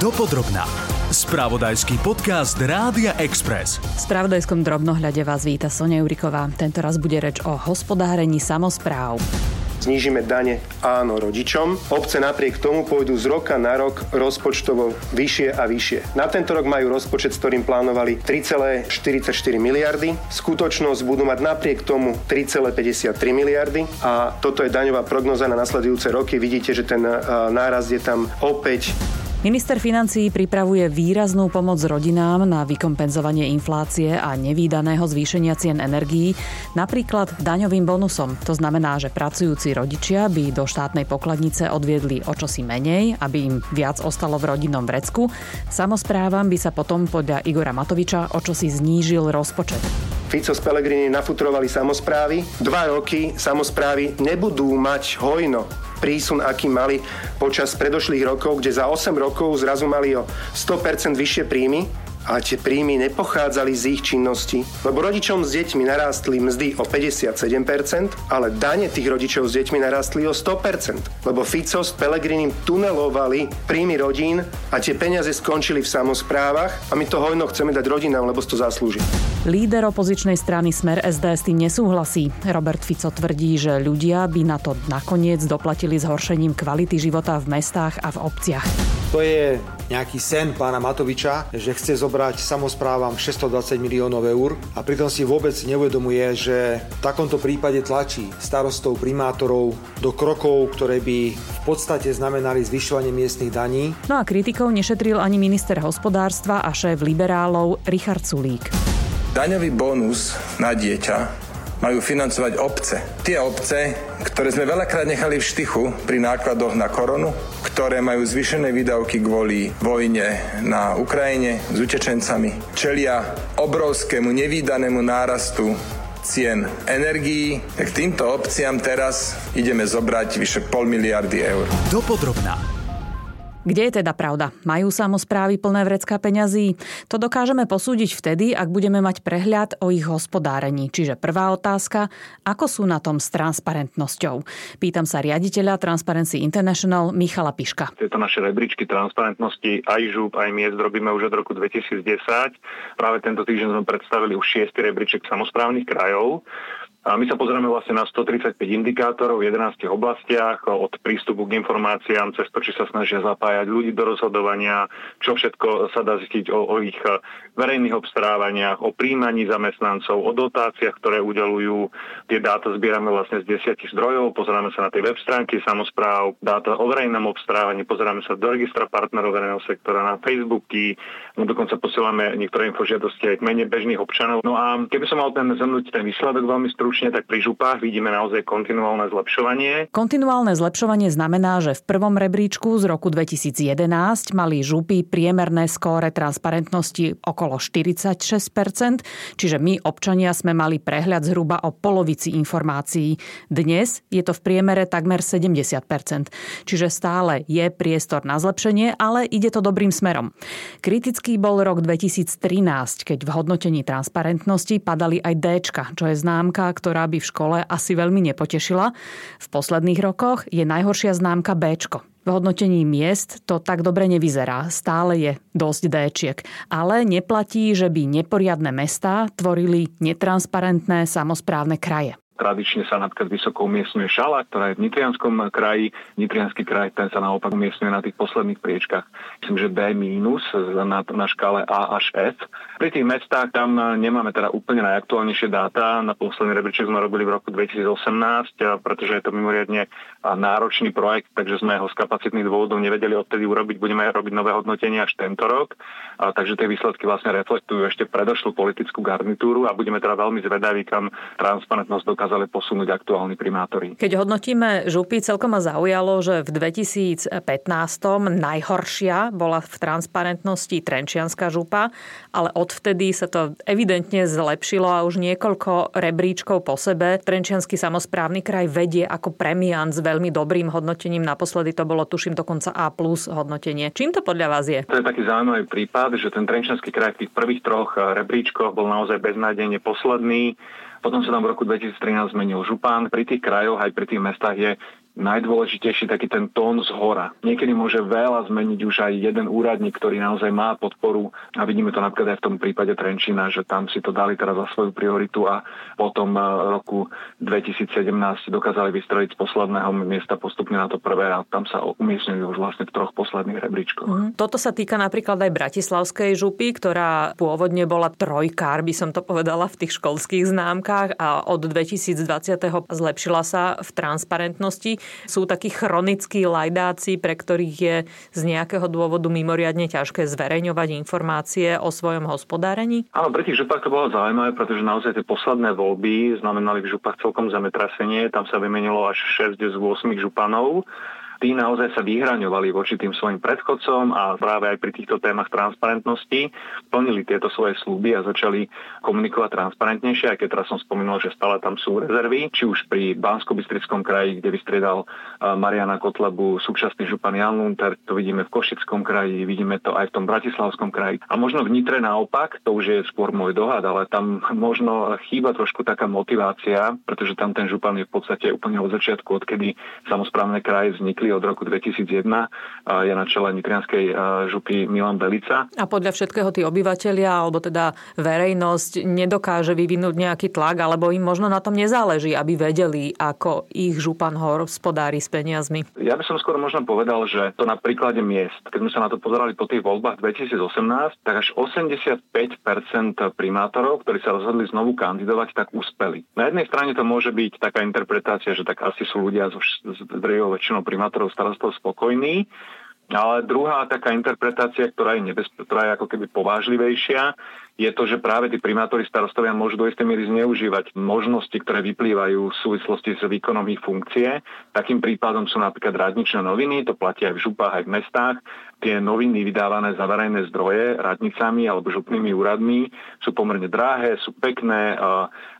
Dopodrobná. Spravodajský podcast Rádia Express. V spravodajskom drobnohľade vás víta Sonia Juriková. Tento raz bude reč o hospodárení samozpráv. Znížime dane áno rodičom. Obce napriek tomu pôjdu z roka na rok rozpočtovo vyššie a vyššie. Na tento rok majú rozpočet, s ktorým plánovali 3,44 miliardy. Skutočnosť budú mať napriek tomu 3,53 miliardy a toto je daňová prognoza na nasledujúce roky. Vidíte, že ten náraz je tam opäť Minister financií pripravuje výraznú pomoc rodinám na vykompenzovanie inflácie a nevýdaného zvýšenia cien energií, napríklad daňovým bonusom. To znamená, že pracujúci rodičia by do štátnej pokladnice odviedli o čosi menej, aby im viac ostalo v rodinnom vrecku. Samozprávam by sa potom podľa Igora Matoviča o čosi znížil rozpočet. Fico s Pelegrini nafutrovali samozprávy. Dva roky samozprávy nebudú mať hojno prísun, aký mali počas predošlých rokov, kde za 8 rokov zrazu mali o 100% vyššie príjmy ale tie príjmy nepochádzali z ich činnosti, lebo rodičom s deťmi narástli mzdy o 57%, ale dane tých rodičov s deťmi narástli o 100%, lebo Fico s Pelegrinim tunelovali príjmy rodín a tie peniaze skončili v samozprávach a my to hojno chceme dať rodinám, lebo to zaslúži. Líder opozičnej strany Smer SD s tým nesúhlasí. Robert Fico tvrdí, že ľudia by na to nakoniec doplatili zhoršením kvality života v mestách a v obciach. To je nejaký sen pána Matoviča, že chce zobrať samozprávam 620 miliónov eur a pritom si vôbec neuvedomuje, že v takomto prípade tlačí starostov, primátorov do krokov, ktoré by v podstate znamenali zvyšovanie miestnych daní. No a kritikov nešetril ani minister hospodárstva a šéf liberálov Richard Sulík. Daňový bonus na dieťa majú financovať obce. Tie obce, ktoré sme veľakrát nechali v štychu pri nákladoch na koronu, ktoré majú zvyšené výdavky kvôli vojne na Ukrajine s utečencami, čelia obrovskému nevýdanému nárastu cien energií, tak týmto obciam teraz ideme zobrať vyše pol miliardy eur. Dopodrobná. Kde je teda pravda? Majú samozprávy plné vrecká peňazí? To dokážeme posúdiť vtedy, ak budeme mať prehľad o ich hospodárení. Čiže prvá otázka, ako sú na tom s transparentnosťou? Pýtam sa riaditeľa Transparency International Michala Piška. Tieto naše rebríčky transparentnosti aj žúb, aj miest robíme už od roku 2010. Práve tento týždeň sme predstavili už šiestý rebríček samozprávnych krajov. A my sa pozrieme vlastne na 135 indikátorov v 11 oblastiach, od prístupu k informáciám, cez to, či sa snažia zapájať ľudí do rozhodovania, čo všetko sa dá zistiť o, o ich verejných obstarávaniach, o príjmaní zamestnancov, o dotáciách, ktoré udelujú. Tie dáta zbierame vlastne z desiatich zdrojov, pozeráme sa na tie web stránky samozpráv, dáta o verejnom obstarávaní, pozeráme sa do registra partnerov verejného sektora, na Facebooky, no dokonca posielame niektoré infožiadosti aj k mene bežných občanov. No a keby som mal ten zhrnúť ten výsledok veľmi stručne, stručne, tak pri župách vidíme naozaj kontinuálne zlepšovanie. Kontinuálne zlepšovanie znamená, že v prvom rebríčku z roku 2011 mali župy priemerné skóre transparentnosti okolo 46%, čiže my občania sme mali prehľad zhruba o polovici informácií. Dnes je to v priemere takmer 70%, čiže stále je priestor na zlepšenie, ale ide to dobrým smerom. Kritický bol rok 2013, keď v hodnotení transparentnosti padali aj D, čo je známka, ktorá by v škole asi veľmi nepotešila. V posledných rokoch je najhoršia známka B. V hodnotení miest to tak dobre nevyzerá. Stále je dosť Dčiek. Ale neplatí, že by neporiadne mestá tvorili netransparentné samozprávne kraje. Tradične sa napríklad vysoko umiestňuje Šala, ktorá je v Nitrianskom kraji. Nitrianský kraj ten sa naopak umiestňuje na tých posledných priečkach. Myslím, že B minus na, na škále A až F. Pri tých mestách tam nemáme teda úplne najaktuálnejšie dáta. Na posledný rebríček sme robili v roku 2018, pretože je to mimoriadne náročný projekt, takže sme ho z kapacitných dôvodov nevedeli odtedy urobiť. Budeme robiť nové hodnotenie až tento rok. A, takže tie výsledky vlastne reflektujú ešte predošlú politickú garnitúru a budeme teda veľmi zvedaví, kam transparentnosť dokáže dokázali posunúť aktuálni primátori. Keď hodnotíme župy, celkom ma zaujalo, že v 2015 najhoršia bola v transparentnosti Trenčianská župa, ale odvtedy sa to evidentne zlepšilo a už niekoľko rebríčkov po sebe. Trenčiansky samozprávny kraj vedie ako premiant s veľmi dobrým hodnotením. Naposledy to bolo, tuším, dokonca A plus hodnotenie. Čím to podľa vás je? To je taký zaujímavý prípad, že ten Trenčiansky kraj v tých prvých troch rebríčkoch bol naozaj beznádejne posledný. Potom sa tam v roku 2013 zmenil župán. Pri tých krajoch aj pri tých mestách je najdôležitejší taký ten tón z hora. Niekedy môže veľa zmeniť už aj jeden úradník, ktorý naozaj má podporu a vidíme to napríklad aj v tom prípade Trenčína, že tam si to dali teraz za svoju prioritu a potom eh, roku 2017 dokázali vystrojiť z posledného miesta postupne na to prvé a tam sa umiestnili už vlastne v troch posledných rebríčkoch. Mm. Toto sa týka napríklad aj Bratislavskej župy, ktorá pôvodne bola trojkár, by som to povedala, v tých školských známkach a od 2020. zlepšila sa v transparentnosti sú takí chronickí lajdáci, pre ktorých je z nejakého dôvodu mimoriadne ťažké zverejňovať informácie o svojom hospodárení? Áno, pre tých župách to bolo zaujímavé, pretože naozaj tie posledné voľby znamenali v župách celkom zemetrasenie. Tam sa vymenilo až 6 z 8 županov tí naozaj sa vyhraňovali voči tým svojim predchodcom a práve aj pri týchto témach transparentnosti plnili tieto svoje sluby a začali komunikovať transparentnejšie, aj keď teraz som spomínal, že stále tam sú rezervy, či už pri bansko kraji, kde vystriedal Mariana Kotlebu súčasný župan Jan Lunter, to vidíme v Košickom kraji, vidíme to aj v tom Bratislavskom kraji. A možno v Nitre naopak, to už je skôr môj dohad, ale tam možno chýba trošku taká motivácia, pretože tam ten župan je v podstate úplne od začiatku, odkedy samozprávne kraje vznikli od roku 2001. Je na čele Nitrianskej župy Milan Belica. A podľa všetkého tí obyvateľia, alebo teda verejnosť nedokáže vyvinúť nejaký tlak, alebo im možno na tom nezáleží, aby vedeli, ako ich župan hospodári s peniazmi. Ja by som skôr možno povedal, že to na príklade miest. Keď sme sa na to pozerali po tých voľbách 2018, tak až 85% primátorov, ktorí sa rozhodli znovu kandidovať, tak úspeli. Na jednej strane to môže byť taká interpretácia, že tak asi sú ľudia so, s drejou väčšinou primátorov primátorov starostov spokojní. Ale druhá taká interpretácia, ktorá je, nebezpe- ktorá je ako keby povážlivejšia, je to, že práve tí primátori starostovia môžu do istej miery zneužívať možnosti, ktoré vyplývajú v súvislosti s výkonom ich funkcie. Takým prípadom sú napríklad radničné noviny, to platí aj v župách, aj v mestách. Tie noviny vydávané za verejné zdroje radnicami alebo župnými úradmi sú pomerne drahé, sú pekné,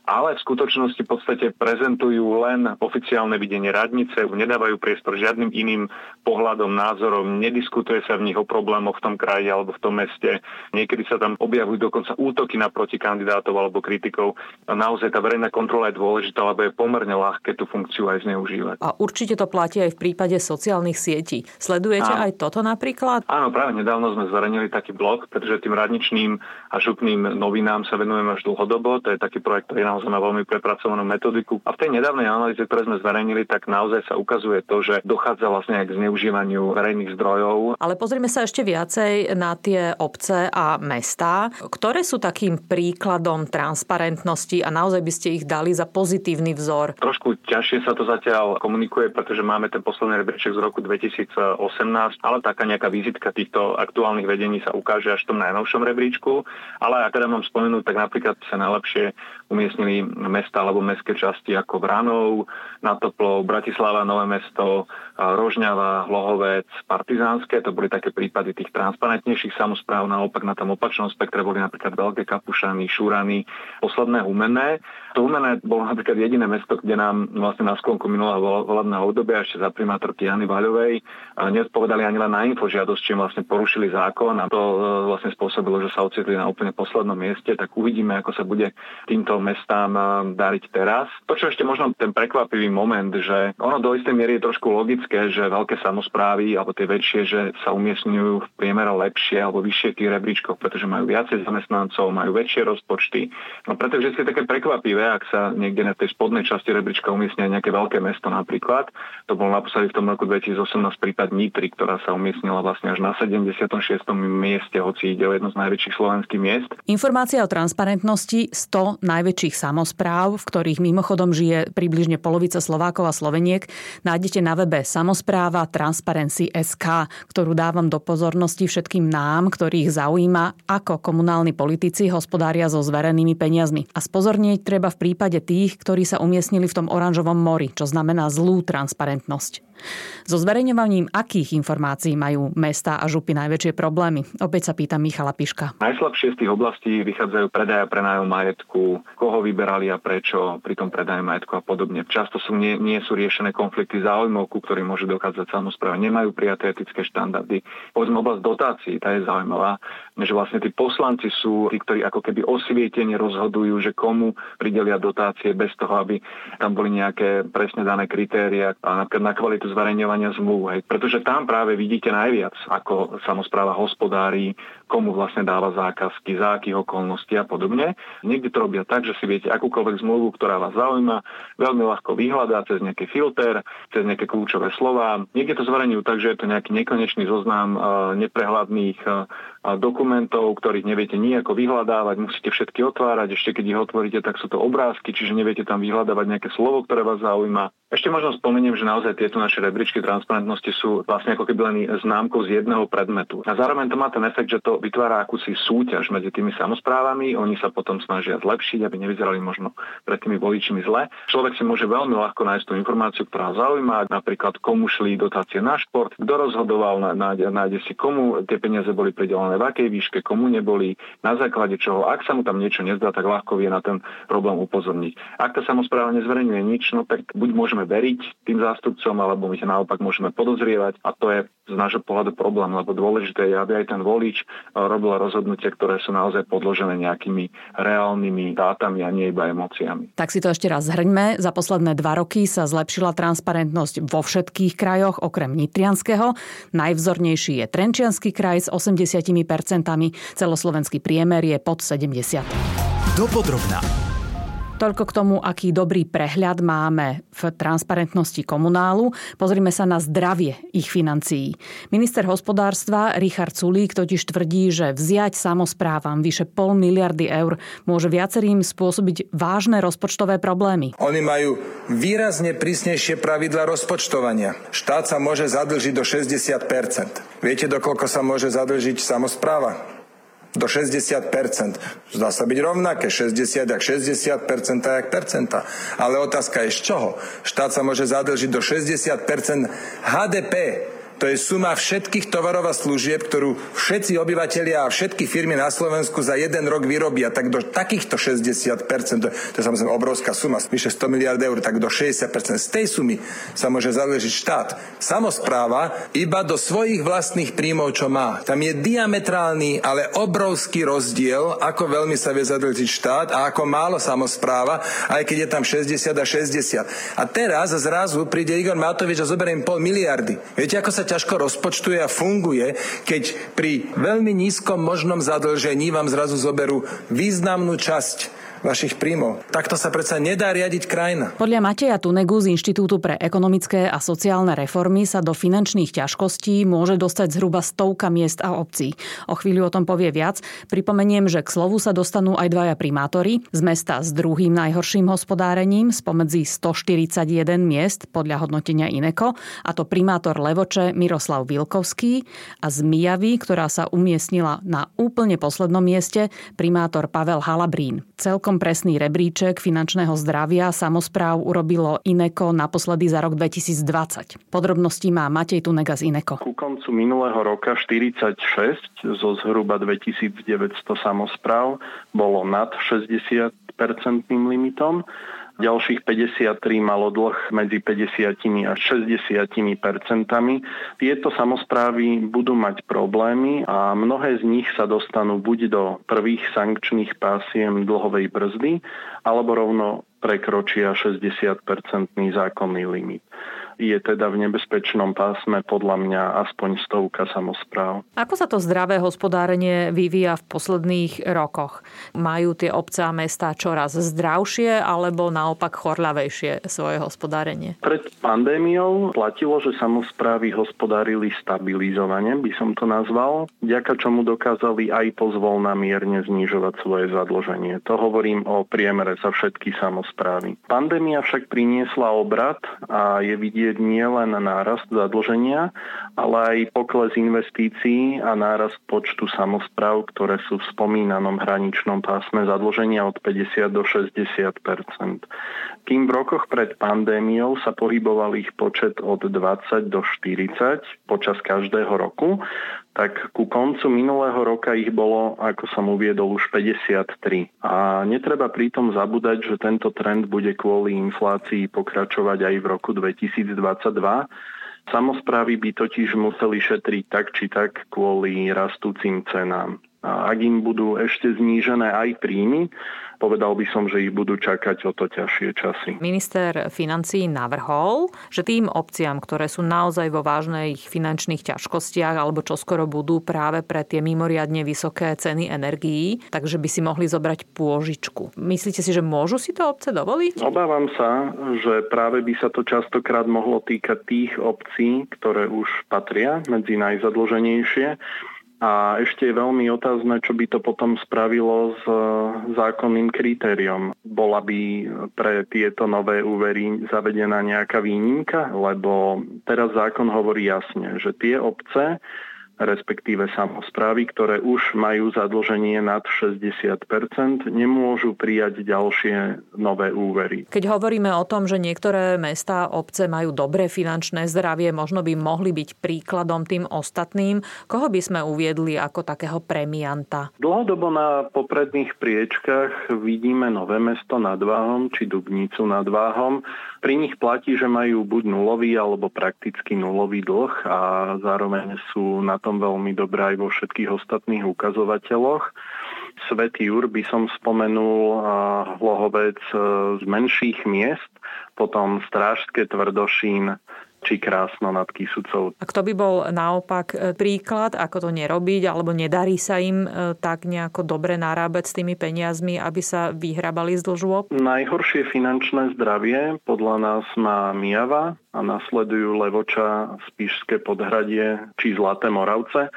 ale v skutočnosti v podstate prezentujú len oficiálne videnie radnice, nedávajú priestor žiadnym iným pohľadom, názorom, nediskutuje sa v nich o problémoch v tom kraji alebo v tom meste. Niekedy sa tam objavujú dokonca útoky na protikandidátov alebo kritikov. A naozaj tá verejná kontrola je dôležitá, lebo je pomerne ľahké tú funkciu aj zneužívať. A určite to platí aj v prípade sociálnych sietí. Sledujete Áno. aj toto napríklad? Áno, práve nedávno sme zverejnili taký blog, pretože tým radničným a župným novinám sa venujeme až dlhodobo. To je taký projekt, ktorý naozaj má veľmi prepracovanú metodiku. A v tej nedávnej analýze, ktoré sme zverejnili, tak naozaj sa ukazuje to, že dochádza vlastne aj k zneužívaniu verejných zdrojov. Ale pozrime sa ešte viacej na tie obce a mestá, ktoré sú takým príkladom transparentnosti a naozaj by ste ich dali za pozitívny vzor. Trošku ťažšie sa to zatiaľ komunikuje, pretože máme ten posledný rebríček z roku 2018, ale taká nejaká vizitka týchto aktuálnych vedení sa ukáže až v tom najnovšom rebríčku. Ale ak teda mám spomenúť, tak napríklad sa najlepšie umiestnili mesta alebo mestské časti ako Vranov, Natoplov, Bratislava, Nové mesto, Rožňava, Hlohovec, Partizánske. To boli také prípady tých transparentnejších samozpráv. Naopak na tom opačnom spektre boli napríklad Veľké Kapušany, Šúrany, posledné Humenné. To Humenné bolo napríklad jediné mesto, kde nám vlastne na sklonku minulého volebného obdobia ešte za primátorky Jany Vaľovej neodpovedali ani len na infožiadosť, čím vlastne porušili zákon a to e, vlastne spôsobilo, že sa ocitli na úplne poslednom mieste. Tak uvidíme, ako sa bude týmto mestám eh, dariť teraz. To, čo ešte možno ten prekvapivý moment, že ono do istej miery je trošku logické, že veľké samozprávy alebo tie väčšie, že sa umiestňujú v priemere lepšie alebo vyššie v tých rebríčkoch, pretože majú viacej zamestnancov, majú väčšie rozpočty. No pretože je také prekvapivé, ak sa niekde na tej spodnej časti rebríčka umiestnia nejaké veľké mesto napríklad. To bol naposledy v tom roku 2018 prípad Nitry, ktorá sa umiestnila vlastne až na 76. mieste, hoci ide o jedno z najväčších slovenských miest. Informácia o transparentnosti 100 najväčších samozpráv, v ktorých mimochodom žije približne polovica Slovákov a Sloveniek, nájdete na webe Samozpráva Transparency SK, ktorú dávam do pozornosti všetkým nám, ktorých zaujíma, ako komunálni politici hospodária so zverenými peniazmi. A spozornieť treba v prípade tých, ktorí sa umiestnili v tom oranžovom mori, čo znamená zlú transparentnosť. So zverejňovaním akých informácií majú mesta a župy najväčšie problémy? Opäť sa pýta Michala Piška. Najslabšie z tých oblastí vychádzajú predaja prenájom majetku, koho vyberali a prečo pri tom predaje majetku a podobne. Často sú, nie, nie sú riešené konflikty záujmov, ku ktorým môže dokázať samozpráva. Nemajú prijaté etické štandardy. Povedzme oblasť dotácií, tá je zaujímavá, že vlastne tí poslanci sú tí, ktorí ako keby osvietene rozhodujú, že komu pridelia dotácie bez toho, aby tam boli nejaké presne dané kritéria a napríklad na kvalitu zverejňovania zmluv. Hej. Pretože tam práve vidíte najviac, ako samozpráva hospodári, komu vlastne dáva zákazky, za akých okolností a podobne. Niekde to robia tak, že si viete akúkoľvek zmluvu, ktorá vás zaujíma, veľmi ľahko vyhľadá cez nejaký filter, cez nejaké kľúčové slova. Niekde to zverejňujú tak, že je to nejaký nekonečný zoznam uh, neprehľadných uh, dokumentov, ktorých neviete nejako vyhľadávať, musíte všetky otvárať, ešte keď ich otvoríte, tak sú to obrázky, čiže neviete tam vyhľadávať nejaké slovo, ktoré vás zaujíma. Ešte možno spomeniem, že naozaj tieto naše rebríčky transparentnosti sú vlastne ako keby len známkou z jedného predmetu. A zároveň to má ten efekt, že to vytvára akúsi súťaž medzi tými samozprávami, oni sa potom snažia zlepšiť, aby nevyzerali možno pred tými voličmi zle. Človek si môže veľmi ľahko nájsť tú informáciu, ktorá zaujíma, napríklad komu šli dotácie na šport, kto rozhodoval, nájde, nájde si komu tie peniaze boli pridelené, v akej výške, komu neboli, na základe čoho. Ak sa mu tam niečo nezdá, tak ľahko vie na ten problém upozorniť. Ak tá samozpráva nezverejňuje nič, no tak buď môžeme veriť tým zástupcom, alebo my sa naopak môžeme podozrievať a to je z nášho pohľadu problém, lebo dôležité je, aby aj ten volič eh, robil rozhodnutia, ktoré sú naozaj podložené nejakými reálnymi dátami a nie iba emóciami. Tak si to ešte raz zhrňme. Za posledné dva roky sa zlepšila transparentnosť vo všetkých krajoch, okrem Nitrianského. Najvzornejší je Trenčianský kraj s 80%, celoslovenský priemer je pod 70. Dopodrobná. Toľko k tomu, aký dobrý prehľad máme v transparentnosti komunálu. Pozrime sa na zdravie ich financií. Minister hospodárstva Richard Sulík totiž tvrdí, že vziať samozprávam vyše pol miliardy eur môže viacerým spôsobiť vážne rozpočtové problémy. Oni majú výrazne prísnejšie pravidla rozpočtovania. Štát sa môže zadlžiť do 60% Viete, dokoľko sa môže zadlžiť samozpráva? Do 60%. Zdá sa byť rovnaké, 60 jak 60%, jak percenta. Ale otázka je z čoho? Štát sa môže zadlžiť do 60% HDP to je suma všetkých tovarov a služieb, ktorú všetci obyvateľia a všetky firmy na Slovensku za jeden rok vyrobia. Tak do takýchto 60%, to, to je samozrejme obrovská suma, vyše 100 miliard eur, tak do 60% z tej sumy sa môže zadlžiť štát. Samozpráva iba do svojich vlastných príjmov, čo má. Tam je diametrálny, ale obrovský rozdiel, ako veľmi sa vie zadlžiť štát a ako málo samozpráva, aj keď je tam 60 a 60. A teraz zrazu príde Igor Matovič a zoberie pol miliardy. Viete, ako sa ťažko rozpočtuje a funguje, keď pri veľmi nízkom možnom zadlžení vám zrazu zoberú významnú časť vašich príjmov. Takto sa predsa nedá riadiť krajina. Podľa Mateja Tunegu z Inštitútu pre ekonomické a sociálne reformy sa do finančných ťažkostí môže dostať zhruba stovka miest a obcí. O chvíľu o tom povie viac. Pripomeniem, že k slovu sa dostanú aj dvaja primátori z mesta s druhým najhorším hospodárením spomedzi 141 miest podľa hodnotenia Ineko, a to primátor Levoče Miroslav Vilkovský a z Mijavy, ktorá sa umiestnila na úplne poslednom mieste, primátor Pavel Halabrín. Celkom celkom presný rebríček finančného zdravia samozpráv urobilo Ineko naposledy za rok 2020. Podrobnosti má Matej Tunega z Ineko. Ku koncu minulého roka 46 zo zhruba 2900 samozpráv bolo nad 60 percentným limitom ďalších 53 malo dlh medzi 50 a 60 percentami. Tieto samozprávy budú mať problémy a mnohé z nich sa dostanú buď do prvých sankčných pásiem dlhovej brzdy, alebo rovno prekročia 60-percentný zákonný limit je teda v nebezpečnom pásme podľa mňa aspoň stovka samozpráv. Ako sa to zdravé hospodárenie vyvíja v posledných rokoch? Majú tie obce a mesta čoraz zdravšie alebo naopak chorľavejšie svoje hospodárenie? Pred pandémiou platilo, že samozprávy hospodárili stabilizovane, by som to nazval, vďaka čomu dokázali aj pozvolna mierne znižovať svoje zadlženie. To hovorím o priemere za všetky samozprávy. Pandémia však priniesla obrad a je vidieť, vidieť nielen nárast zadlženia, ale aj pokles investícií a nárast počtu samozpráv, ktoré sú v spomínanom hraničnom pásme zadlženia od 50 do 60% Kým v rokoch pred pandémiou sa pohyboval ich počet od 20 do 40 počas každého roku, tak ku koncu minulého roka ich bolo, ako som uviedol, už 53. A netreba pritom zabúdať, že tento trend bude kvôli inflácii pokračovať aj v roku 2022. Samozprávy by totiž museli šetriť tak či tak kvôli rastúcim cenám. A ak im budú ešte znížené aj príjmy, povedal by som, že ich budú čakať o to ťažšie časy. Minister financí navrhol, že tým obciam, ktoré sú naozaj vo vážnych finančných ťažkostiach alebo čoskoro budú práve pre tie mimoriadne vysoké ceny energií, takže by si mohli zobrať pôžičku. Myslíte si, že môžu si to obce dovoliť? Obávam sa, že práve by sa to častokrát mohlo týkať tých obcí, ktoré už patria medzi najzadloženejšie a ešte je veľmi otázne, čo by to potom spravilo s e, zákonným kritériom. Bola by pre tieto nové úvery zavedená nejaká výnimka, lebo teraz zákon hovorí jasne, že tie obce, respektíve samozprávy, ktoré už majú zadlženie nad 60% nemôžu prijať ďalšie nové úvery. Keď hovoríme o tom, že niektoré mesta, obce majú dobré finančné zdravie, možno by mohli byť príkladom tým ostatným, koho by sme uviedli ako takého premianta? Dlhodobo na popredných priečkách vidíme Nové mesto nad Váhom či Dubnicu nad Váhom. Pri nich platí, že majú buď nulový alebo prakticky nulový dlh a zároveň sú na tom veľmi dobré aj vo všetkých ostatných ukazovateľoch. Svetý Jur by som spomenul Hlohovec e, z menších miest, potom Strážské Tvrdošín, či krásno nad Kisucou. A kto by bol naopak e, príklad, ako to nerobiť, alebo nedarí sa im e, tak nejako dobre narábať s tými peniazmi, aby sa vyhrabali z dlžôb? Najhoršie finančné zdravie podľa nás má Mijava a nasledujú Levoča, Spišské podhradie či Zlaté Moravce.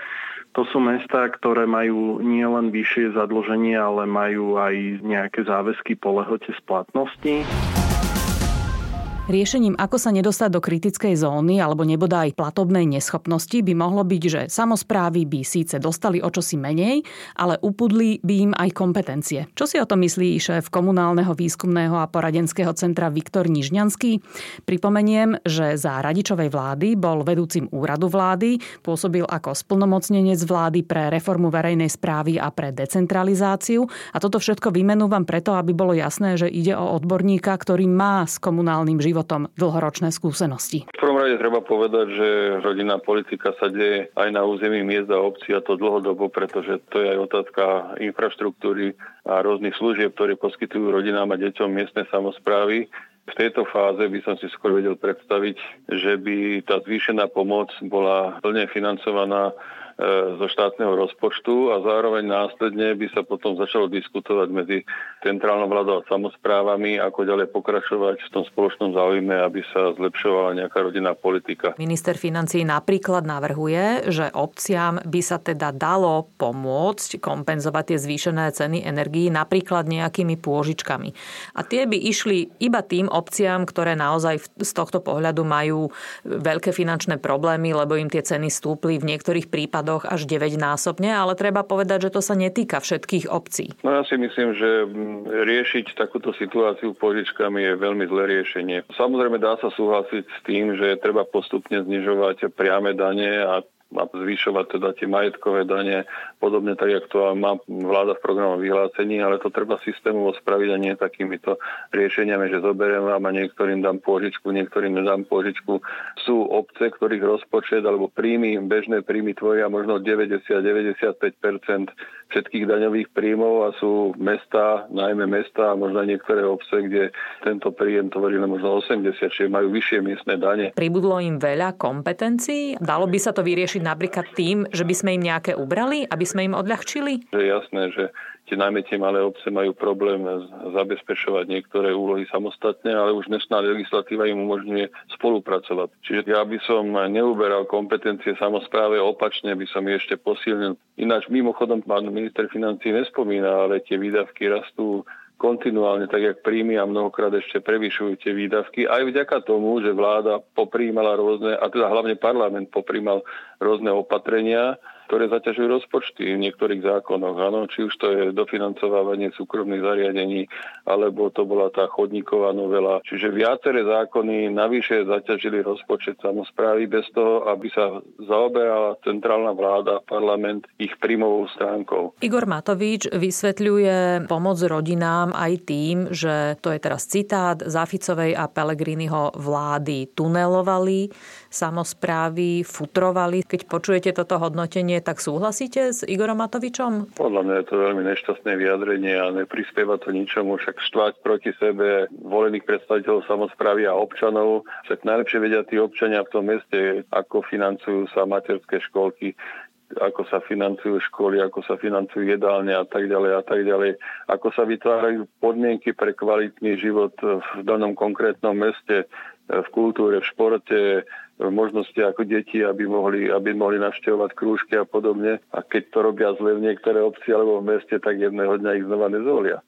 To sú mesta, ktoré majú nielen vyššie zadlženie, ale majú aj nejaké záväzky po lehote splatnosti. Riešením, ako sa nedostať do kritickej zóny alebo nebodaj platobnej neschopnosti by mohlo byť, že samozprávy by síce dostali o čosi menej, ale upudli by im aj kompetencie. Čo si o tom myslí šéf komunálneho výskumného a poradenského centra Viktor Nižňanský? Pripomeniem, že za radičovej vlády bol vedúcim úradu vlády, pôsobil ako splnomocnenec vlády pre reformu verejnej správy a pre decentralizáciu a toto všetko vymenúvam preto, aby bolo jasné, že ide o odborníka, ktorý má s komunálnym životom životom dlhoročné skúsenosti? V prvom rade treba povedať, že rodinná politika sa deje aj na území miest a obcí a to dlhodobo, pretože to je aj otázka infraštruktúry a rôznych služieb, ktoré poskytujú rodinám a deťom miestne samozprávy. V tejto fáze by som si skôr vedel predstaviť, že by tá zvýšená pomoc bola plne financovaná zo štátneho rozpočtu a zároveň následne by sa potom začalo diskutovať medzi centrálnou vládou a samozprávami, ako ďalej pokračovať v tom spoločnom záujme, aby sa zlepšovala nejaká rodinná politika. Minister financí napríklad navrhuje, že obciam by sa teda dalo pomôcť kompenzovať tie zvýšené ceny energií napríklad nejakými pôžičkami. A tie by išli iba tým obciam, ktoré naozaj z tohto pohľadu majú veľké finančné problémy, lebo im tie ceny stúpli v niektorých prípadoch prípadoch až 9 násobne, ale treba povedať, že to sa netýka všetkých obcí. No ja si myslím, že mm, riešiť takúto situáciu požičkami je veľmi zlé riešenie. Samozrejme dá sa súhlasiť s tým, že treba postupne znižovať priame dane a a zvyšovať teda tie majetkové dane, podobne tak, jak to má vláda v programovom vyhlásení, ale to treba systémovo spraviť a nie takýmito riešeniami, že zoberiem vám a niektorým dám pôžičku, niektorým nedám pôžičku. Sú obce, ktorých rozpočet alebo príjmy, bežné príjmy tvoria možno 90-95% všetkých daňových príjmov a sú mesta, najmä mesta a možno niektoré obce, kde tento príjem tvorí možno 80, čiže majú vyššie miestne dane. Pribudlo im veľa kompetencií? Dalo by sa to vyriešiť napríklad tým, že by sme im nejaké ubrali, aby sme im odľahčili? Je jasné, že tie najmä tie malé obce majú problém zabezpečovať niektoré úlohy samostatne, ale už dnešná legislatíva im umožňuje spolupracovať. Čiže ja by som neuberal kompetencie samozpráve, opačne by som ešte posilnil. Ináč mimochodom pán minister financí nespomína, ale tie výdavky rastú kontinuálne, tak jak príjmy a mnohokrát ešte prevyšujú tie výdavky. Aj vďaka tomu, že vláda popríjmala rôzne, a teda hlavne parlament popríjmal rôzne opatrenia, ktoré zaťažujú rozpočty v niektorých zákonoch. Áno, či už to je dofinancovávanie súkromných zariadení, alebo to bola tá chodníková novela. Čiže viaceré zákony navyše zaťažili rozpočet samozprávy bez toho, aby sa zaoberala centrálna vláda, parlament ich príjmovou stránkou. Igor Matovič vysvetľuje pomoc rodinám aj tým, že to je teraz citát Zaficovej a Pelegriniho vlády tunelovali, samozprávy futrovali. Keď počujete toto hodnotenie, vyjadrenie, tak súhlasíte s Igorom Matovičom? Podľa mňa je to veľmi nešťastné vyjadrenie a neprispieva to ničomu, však štvať proti sebe volených predstaviteľov samozprávy a občanov. Však najlepšie vedia tí občania v tom meste, ako financujú sa materské školky, ako sa financujú školy, ako sa financujú jedálne a tak ďalej a tak ďalej, ako sa vytvárajú podmienky pre kvalitný život v danom konkrétnom meste, v kultúre, v športe, možnosti ako deti, aby mohli, aby mohli navštevovať krúžky a podobne. A keď to robia zle v niektoré obci alebo v meste, tak jedného dňa ich znova nezvolia.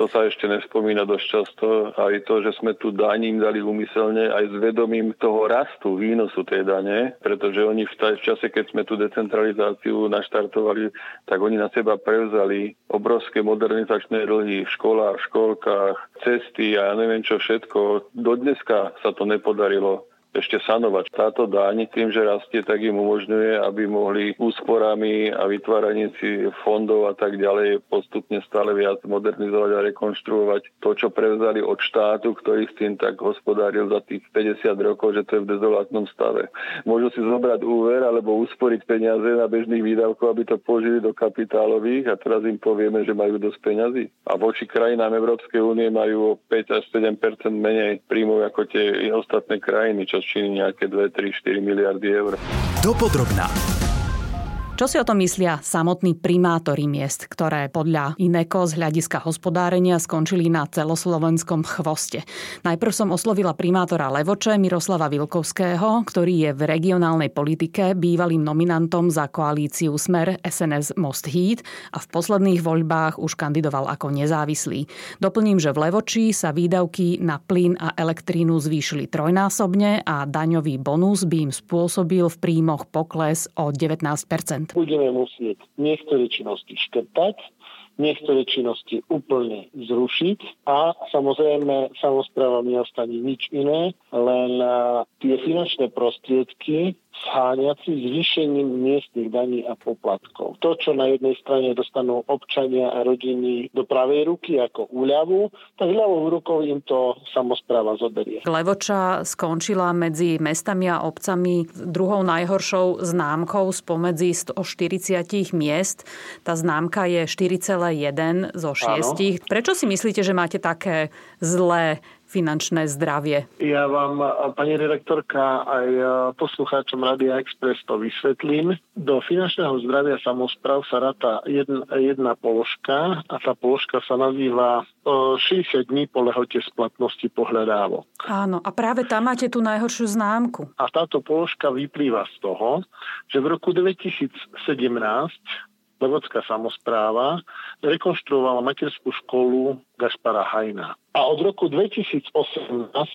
To sa ešte nespomína dosť často. Aj to, že sme tu daním dali umyselne aj s vedomím toho rastu výnosu tej dane, pretože oni v, taj, v čase, keď sme tú decentralizáciu naštartovali, tak oni na seba prevzali obrovské modernizačné dlhy v školách, v školkách, cesty a ja neviem čo všetko. Do dneska sa to nepodarilo ešte sanovať. Táto daň tým, že rastie, tak im umožňuje, aby mohli úsporami a vytváraním si fondov a tak ďalej postupne stále viac modernizovať a rekonštruovať to, čo prevzali od štátu, ktorý s tým tak hospodáril za tých 50 rokov, že to je v dezolátnom stave. Môžu si zobrať úver alebo usporiť peniaze na bežných výdavkov, aby to použili do kapitálových a teraz im povieme, že majú dosť peňazí. A voči krajinám Európskej únie majú o 5 až 7% menej príjmov ako tie ostatné krajiny, čo činí nejaké 2, 3, 4 miliardy eur. Dopodrobná. Čo si o tom myslia samotní primátori miest, ktoré podľa Ineko z hľadiska hospodárenia skončili na celoslovenskom chvoste? Najprv som oslovila primátora Levoče Miroslava Vilkovského, ktorý je v regionálnej politike bývalým nominantom za koalíciu Smer SNS Most Heat a v posledných voľbách už kandidoval ako nezávislý. Doplním, že v Levoči sa výdavky na plyn a elektrínu zvýšili trojnásobne a daňový bonus by im spôsobil v príjmoch pokles o 19 budeme musieť niektoré činnosti škrtať, niektoré činnosti úplne zrušiť a samozrejme samozpráva neostane nič iné, len tie finančné prostriedky zháňaci zvýšením miestnych daní a poplatkov. To, čo na jednej strane dostanú občania a rodiny do pravej ruky ako úľavu, tak ľavou rukou im to samozpráva zoberie. Levoča skončila medzi mestami a obcami druhou najhoršou známkou spomedzi 140 miest. Tá známka je 4,1 zo 6. Áno. Prečo si myslíte, že máte také zlé finančné zdravie? Ja vám, pani redaktorka, aj poslucháčom Radia Express to vysvetlím. Do finančného zdravia samozpráv sa ráta jedna, jedna položka a tá položka sa nazýva 60 dní po lehote splatnosti pohľadávok. Áno, a práve tam máte tú najhoršiu známku. A táto položka vyplýva z toho, že v roku 2017 Levocká samozpráva rekonštruovala materskú školu Gaspara Hajna. A od roku 2018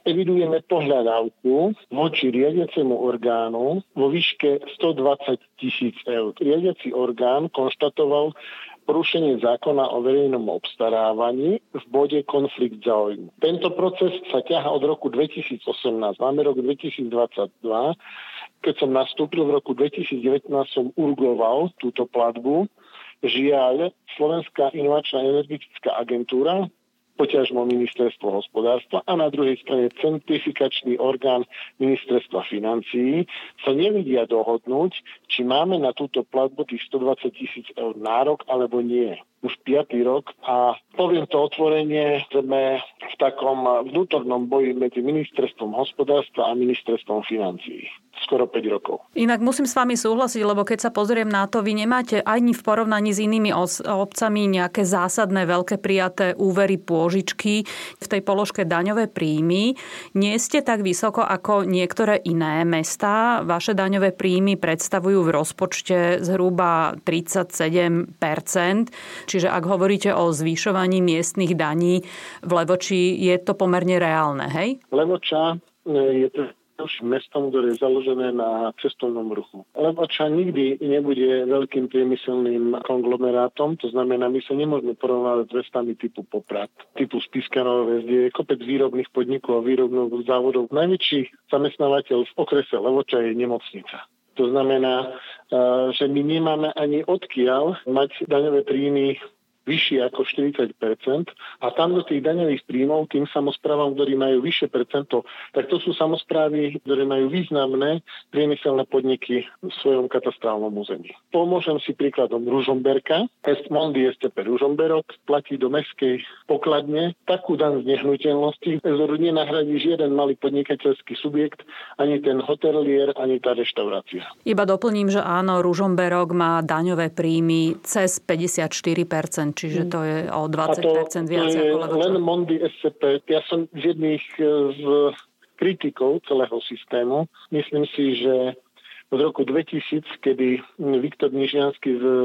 evidujeme pohľadávku voči riadiacemu orgánu vo výške 120 tisíc eur. Riadiaci orgán konštatoval porušenie zákona o verejnom obstarávaní v bode konflikt záujmu. Tento proces sa ťaha od roku 2018. Máme rok 2022 keď som nastúpil v roku 2019, som urgoval túto platbu. Žiaľ, Slovenská inovačná energetická agentúra poťažmo ministerstvo hospodárstva a na druhej strane centrifikačný orgán ministerstva financií sa nevidia dohodnúť, či máme na túto platbu tých 120 tisíc eur nárok alebo nie. Už piatý rok a poviem to otvorenie, sme v takom vnútornom boji medzi ministerstvom hospodárstva a ministerstvom financií skoro 5 rokov. Inak musím s vami súhlasiť, lebo keď sa pozriem na to, vy nemáte ani v porovnaní s inými obcami nejaké zásadné veľké prijaté úvery pôžičky v tej položke daňové príjmy. Nie ste tak vysoko ako niektoré iné mestá. Vaše daňové príjmy predstavujú v rozpočte zhruba 37%, čiže ak hovoríte o zvyšovaní miestnych daní v Levoči, je to pomerne reálne, hej? Levoča je mestom, ktoré je založené na cestovnom ruchu. Levoča nikdy nebude veľkým priemyselným konglomerátom, to znamená, my sa nemôžeme porovnávať s mestami typu Poprad, typu Spiskanové, kde je kopec výrobných podnikov a výrobných závodov. Najväčší zamestnávateľ v okrese Levoča je nemocnica. To znamená, eh, že my nemáme ani odkiaľ mať daňové príjmy vyššie ako 40% a tam do tých daňových príjmov tým samozprávam, ktorí majú vyššie percento, tak to sú samozprávy, ktoré majú významné priemyselné podniky v svojom katastrálnom území. Pomôžem si príkladom Ružomberka. Mondi STP Ružomberok platí do mestskej pokladne takú dan z nehnuteľnosti, ktorú nenahradí žiaden malý podnikateľský subjekt, ani ten hotelier, ani tá reštaurácia. Iba doplním, že áno, Ružomberok má daňové príjmy cez 54 čiže to je o 20% to, viac to ako Levoča. Len Mondi SCP. Ja som z jedných e, z kritikov celého systému. Myslím si, že od roku 2000, kedy Viktor Nižňanský s e,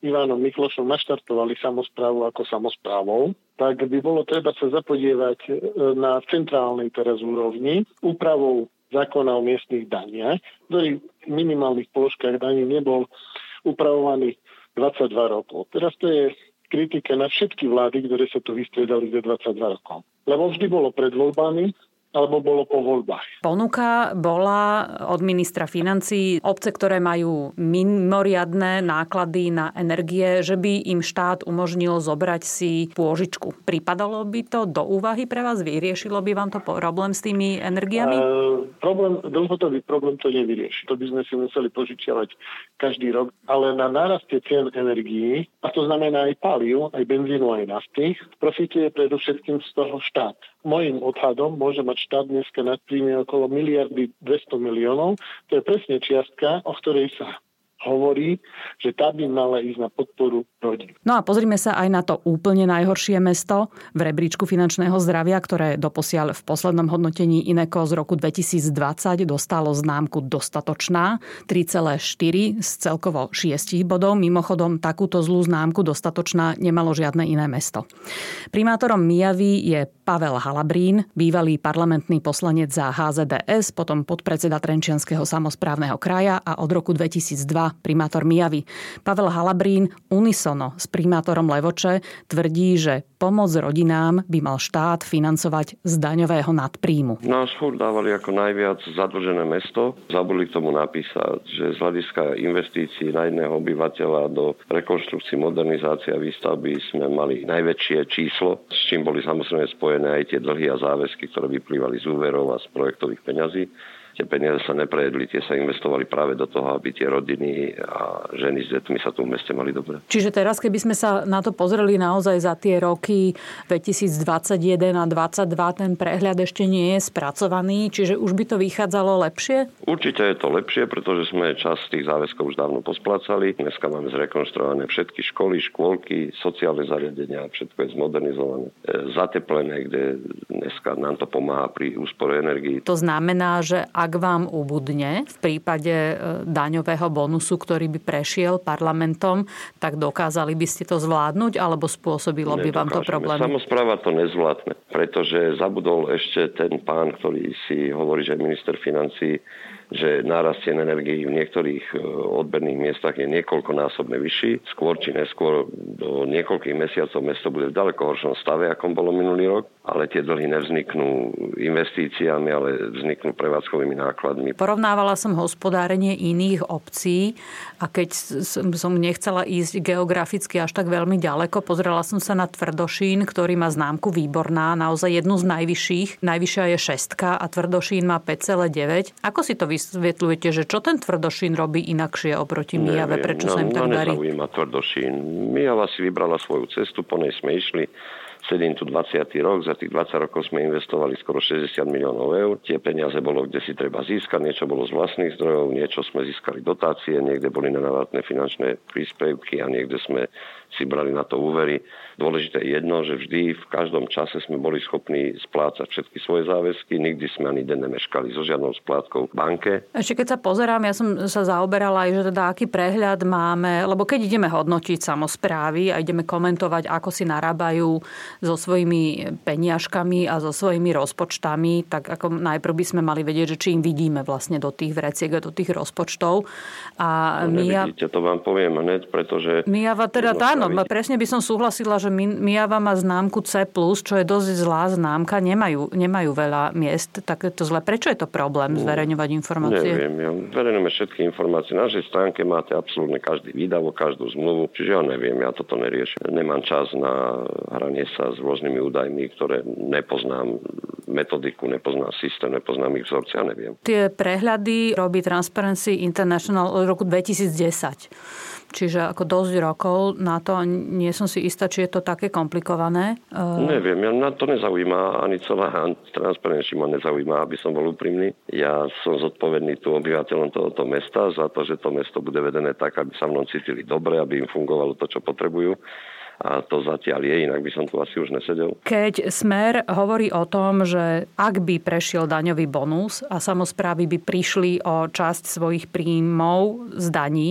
Ivánom Miklošom naštartovali samozprávu ako samozprávou, tak by bolo treba sa zapodievať e, na centrálnej teraz úrovni úpravou zákona o miestnych daniach, ktorý v minimálnych položkách daní nebol upravovaný 22 rokov. Teraz to je kritika na všetky vlády, ktoré sa tu vystriedali za 22 rokov. Lebo vždy bolo pred voľbami, alebo bolo po voľbách. Ponuka bola od ministra financí obce, ktoré majú mimoriadné náklady na energie, že by im štát umožnil zobrať si pôžičku. Pripadalo by to do úvahy pre vás? Vyriešilo by vám to problém s tými energiami? E, problém, dlhodobý problém to nevyrieši. To by sme si museli požičiavať každý rok. Ale na naraste cien energií, a to znamená aj paliu, aj benzínu, aj nafty, profituje predovšetkým z toho štát. Mojím odhadom môže mať štát dneska nad príjmy okolo miliardy 200 miliónov. To je presne čiastka, o ktorej sa hovorí, že tá by mala ísť na podporu rodín. No a pozrime sa aj na to úplne najhoršie mesto v rebríčku finančného zdravia, ktoré doposiaľ v poslednom hodnotení Ineko z roku 2020 dostalo známku dostatočná 3,4 z celkovo 6 bodov. Mimochodom, takúto zlú známku dostatočná nemalo žiadne iné mesto. Primátorom Mijavy je Pavel Halabrín, bývalý parlamentný poslanec za HZDS, potom podpredseda Trenčianského samozprávneho kraja a od roku 2002 primátor Mijavy. Pavel Halabrín unisono s primátorom Levoče tvrdí, že pomoc rodinám by mal štát financovať z daňového nadpríjmu. Nás furt dávali ako najviac zadlžené mesto. Zabudli k tomu napísať, že z hľadiska investícií na jedného obyvateľa do rekonštrukcií, modernizácie a výstavby sme mali najväčšie číslo, s čím boli samozrejme spojené aj tie dlhy a záväzky, ktoré vyplývali z úverov a z projektových peňazí tie peniaze sa neprejedli, tie sa investovali práve do toho, aby tie rodiny a ženy s deťmi sa tu v meste mali dobre. Čiže teraz, keby sme sa na to pozreli naozaj za tie roky 2021 a 2022, ten prehľad ešte nie je spracovaný, čiže už by to vychádzalo lepšie? Určite je to lepšie, pretože sme čas tých záväzkov už dávno posplácali. Dneska máme zrekonštruované všetky školy, škôlky, sociálne zariadenia, všetko je zmodernizované, e, zateplené, kde dneska nám to pomáha pri úspore energii. To znamená, že ak ak vám ubudne v prípade e, daňového bonusu, ktorý by prešiel parlamentom, tak dokázali by ste to zvládnuť, alebo spôsobilo by vám to problém? Samozpráva to nezvládne, pretože zabudol ešte ten pán, ktorý si hovorí, že minister financí že nárast cien energií v niektorých e, odberných miestach je niekoľkonásobne vyšší. Skôr či neskôr do niekoľkých mesiacov mesto bude v ďaleko horšom stave, ako bolo minulý rok, ale tie dlhy nevzniknú investíciami, ale vzniknú prevádzkovými nákladmi. Porovnávala som hospodárenie iných obcí a keď som nechcela ísť geograficky až tak veľmi ďaleko, pozrela som sa na Tvrdošín, ktorý má známku výborná, naozaj jednu z najvyšších. Najvyššia je šestka a Tvrdošín má 5,9. Ako si to vy vysvetľujete, že čo ten Tvrdošín robí inakšie oproti Mijave? Prečo no, sa im tak no, darí? Neviem, Tvrdošín. Mijava si vybrala svoju cestu, po nej sme išli. sedím tu 20. rok, za tých 20 rokov sme investovali skoro 60 miliónov eur. Tie peniaze bolo, kde si treba získať, niečo bolo z vlastných zdrojov, niečo sme získali dotácie, niekde boli nenávratné finančné príspevky a niekde sme si brali na to úvery. Dôležité je jedno, že vždy v každom čase sme boli schopní splácať všetky svoje záväzky, nikdy sme ani den nemeškali so žiadnou splátkou v banke. Ešte keď sa pozerám, ja som sa zaoberala aj, že teda aký prehľad máme, lebo keď ideme hodnotiť samozprávy a ideme komentovať, ako si narábajú so svojimi peniažkami a so svojimi rozpočtami, tak ako najprv by sme mali vedieť, že či im vidíme vlastne do tých vreciek a do tých rozpočtov. A no, nevidíte, to vám poviem hneď, pretože... Mijava teda tá, áno, presne by som súhlasila, že Mijava má známku C+, čo je dosť zlá známka, nemajú, nemajú veľa miest, tak je to zle. Prečo je to problém mm. zverejňovať informácie? Neviem, ja zverejňujeme všetky informácie. Na našej stránke máte absolútne každý výdavok, každú zmluvu, čiže ja neviem, ja toto neriešim. Nemám čas na hranie sa s rôznymi údajmi, ktoré nepoznám metodiku, nepoznám systém, nepoznám ich vzorce, ja neviem. Tie prehľady robí Transparency International od roku 2010 čiže ako dosť rokov na to. Nie som si istá, či je to také komplikované. Eh, Neviem, ja na to nezaujíma, ani celá Transparency ma nezaujíma, aby som bol úprimný. Ja som zodpovedný tu obyvateľom tohoto mesta za to, že to mesto bude vedené tak, aby sa mnou cítili dobre, aby im fungovalo to, čo potrebujú a to zatiaľ je, inak by som tu asi už nesedel. Keď Smer hovorí o tom, že ak by prešiel daňový bonus a samozprávy by prišli o časť svojich príjmov z daní,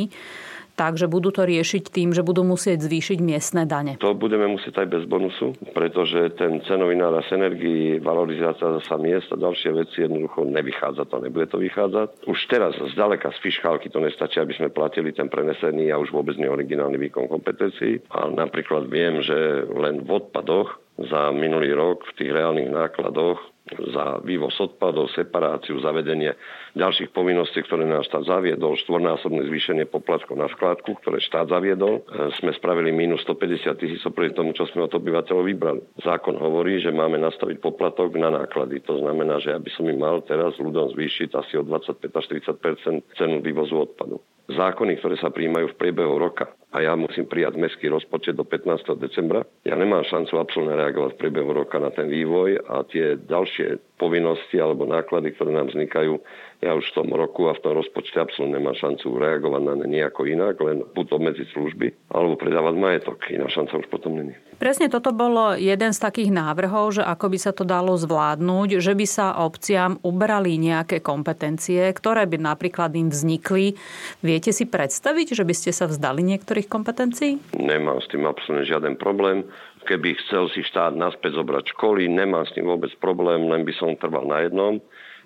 takže budú to riešiť tým, že budú musieť zvýšiť miestne dane. To budeme musieť aj bez bonusu, pretože ten cenový náraz energii, valorizácia zasa miest a ďalšie veci jednoducho nevychádza to, nebude to vychádzať. Už teraz zďaleka z fiškálky to nestačí, aby sme platili ten prenesený a už vôbec neoriginálny výkon kompetencií. A napríklad viem, že len v odpadoch za minulý rok v tých reálnych nákladoch za vývoz odpadov, separáciu, zavedenie ďalších povinností, ktoré náš štát zaviedol, štvornásobné zvýšenie poplatkov na skladku, ktoré štát zaviedol, e, sme spravili minus 150 tisíc oproti tomu, čo sme od obyvateľov vybrali. Zákon hovorí, že máme nastaviť poplatok na náklady. To znamená, že aby som im mal teraz ľuďom zvýšiť asi o 25 až 30% cenu vývozu odpadu zákony, ktoré sa príjmajú v priebehu roka a ja musím prijať mestský rozpočet do 15. decembra, ja nemám šancu absolútne reagovať v priebehu roka na ten vývoj a tie ďalšie povinnosti alebo náklady, ktoré nám vznikajú, ja už v tom roku a v tom rozpočte absolútne nemám šancu reagovať na ne nejako inak, len buď obmedziť služby, alebo predávať majetok. Iná šanca už potom není. Presne toto bolo jeden z takých návrhov, že ako by sa to dalo zvládnuť, že by sa obciam ubrali nejaké kompetencie, ktoré by napríklad im vznikli. Viete si predstaviť, že by ste sa vzdali niektorých kompetencií? Nemám s tým absolútne žiaden problém. Keby chcel si štát naspäť zobrať školy, nemám s tým vôbec problém, len by som trval na jednom,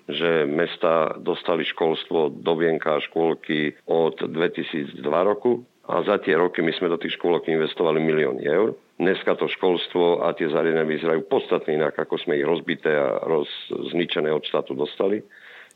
že mesta dostali školstvo do vienka škôlky od 2002 roku a za tie roky my sme do tých škôlok investovali milióny eur. Dneska to školstvo a tie zariadenia vyzerajú podstatne inak, ako sme ich rozbité a roz, zničené od štátu dostali.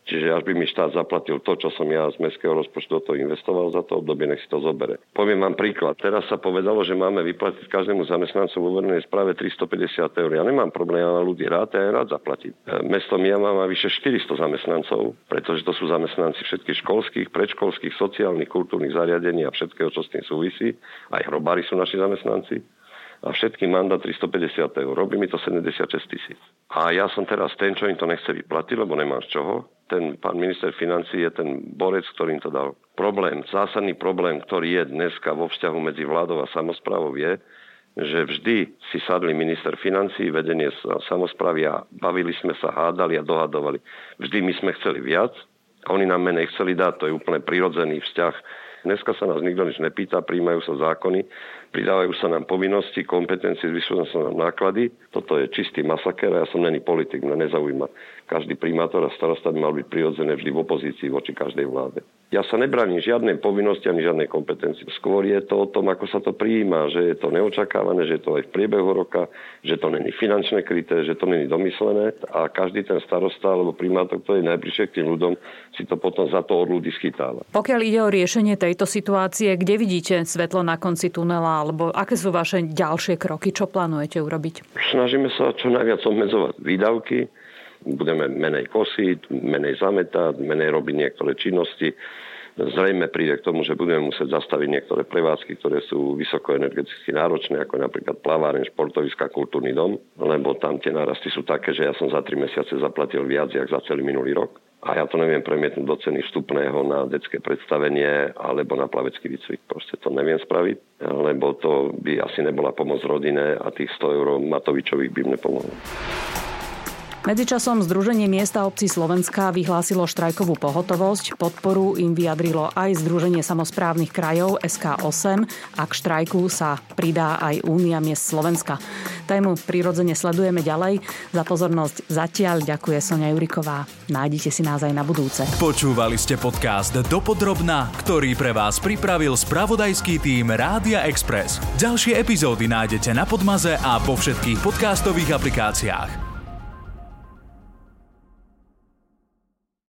Čiže až by mi štát zaplatil to, čo som ja z mestského rozpočtu do toho investoval za to obdobie, nech si to zobere. Poviem vám príklad. Teraz sa povedalo, že máme vyplatiť každému zamestnancu vo verejnej správe 350 eur. Ja nemám problém, ja na ľudí rád ja rád zaplatím. E, mesto Mijama má vyše 400 zamestnancov, pretože to sú zamestnanci všetkých školských, predškolských, sociálnych, kultúrnych zariadení a všetkého, čo s tým súvisí. Aj hrobári sú naši zamestnanci a všetky mandát 350 eur. Robí mi to 76 tisíc. A ja som teraz ten, čo im to nechce vyplatiť, lebo nemám z čoho. Ten pán minister financí je ten borec, ktorý im to dal. Problém, zásadný problém, ktorý je dneska vo vzťahu medzi vládou a samozprávou je, že vždy si sadli minister financí, vedenie samozprávy a bavili sme sa, hádali a dohadovali. Vždy my sme chceli viac a oni nám menej chceli dať. To je úplne prirodzený vzťah. Dneska sa nás nikto nič nepýta, príjmajú sa zákony pridávajú sa nám povinnosti, kompetencie, zvyšujú sa nám náklady. Toto je čistý masaker a ja som není politik, mňa nezaujíma. Každý primátor a starosta by mal byť prirodzené vždy v opozícii voči každej vláde. Ja sa nebraním žiadnej povinnosti ani žiadnej kompetencii. Skôr je to o tom, ako sa to prijíma, že je to neočakávané, že je to aj v priebehu roka, že to není finančné kryté, že to není domyslené a každý ten starosta alebo primátor, ktorý je najbližšie k tým ľuďom, si to potom za to od ľudí schytáva. Pokiaľ ide o riešenie tejto situácie, kde vidíte svetlo na konci tunela alebo aké sú vaše ďalšie kroky? Čo plánujete urobiť? Snažíme sa čo najviac obmedzovať výdavky, budeme menej kosiť, menej zametať, menej robiť niektoré činnosti. zrejme príde k tomu, že budeme musieť zastaviť niektoré prevádzky, ktoré sú vysokoenergeticky náročné, ako napríklad plaváren, športoviska, kultúrny dom, lebo tam tie nárasty sú také, že ja som za 3 mesiace zaplatil viac, jak za celý minulý rok a ja to neviem premietnúť do ceny vstupného na detské predstavenie alebo na plavecký výcvik. Proste to neviem spraviť, lebo to by asi nebola pomoc rodine a tých 100 eur Matovičových by mne pomohlo. Medzičasom Združenie miesta obcí Slovenska vyhlásilo štrajkovú pohotovosť. Podporu im vyjadrilo aj Združenie samozprávnych krajov SK8 a k štrajku sa pridá aj Únia miest Slovenska. Tému prirodzene sledujeme ďalej. Za pozornosť zatiaľ ďakuje Sonia Juriková. Nájdite si nás aj na budúce. Počúvali ste podcast Dopodrobna, ktorý pre vás pripravil spravodajský tým Rádia Express. Ďalšie epizódy nájdete na Podmaze a po všetkých podcastových aplikáciách.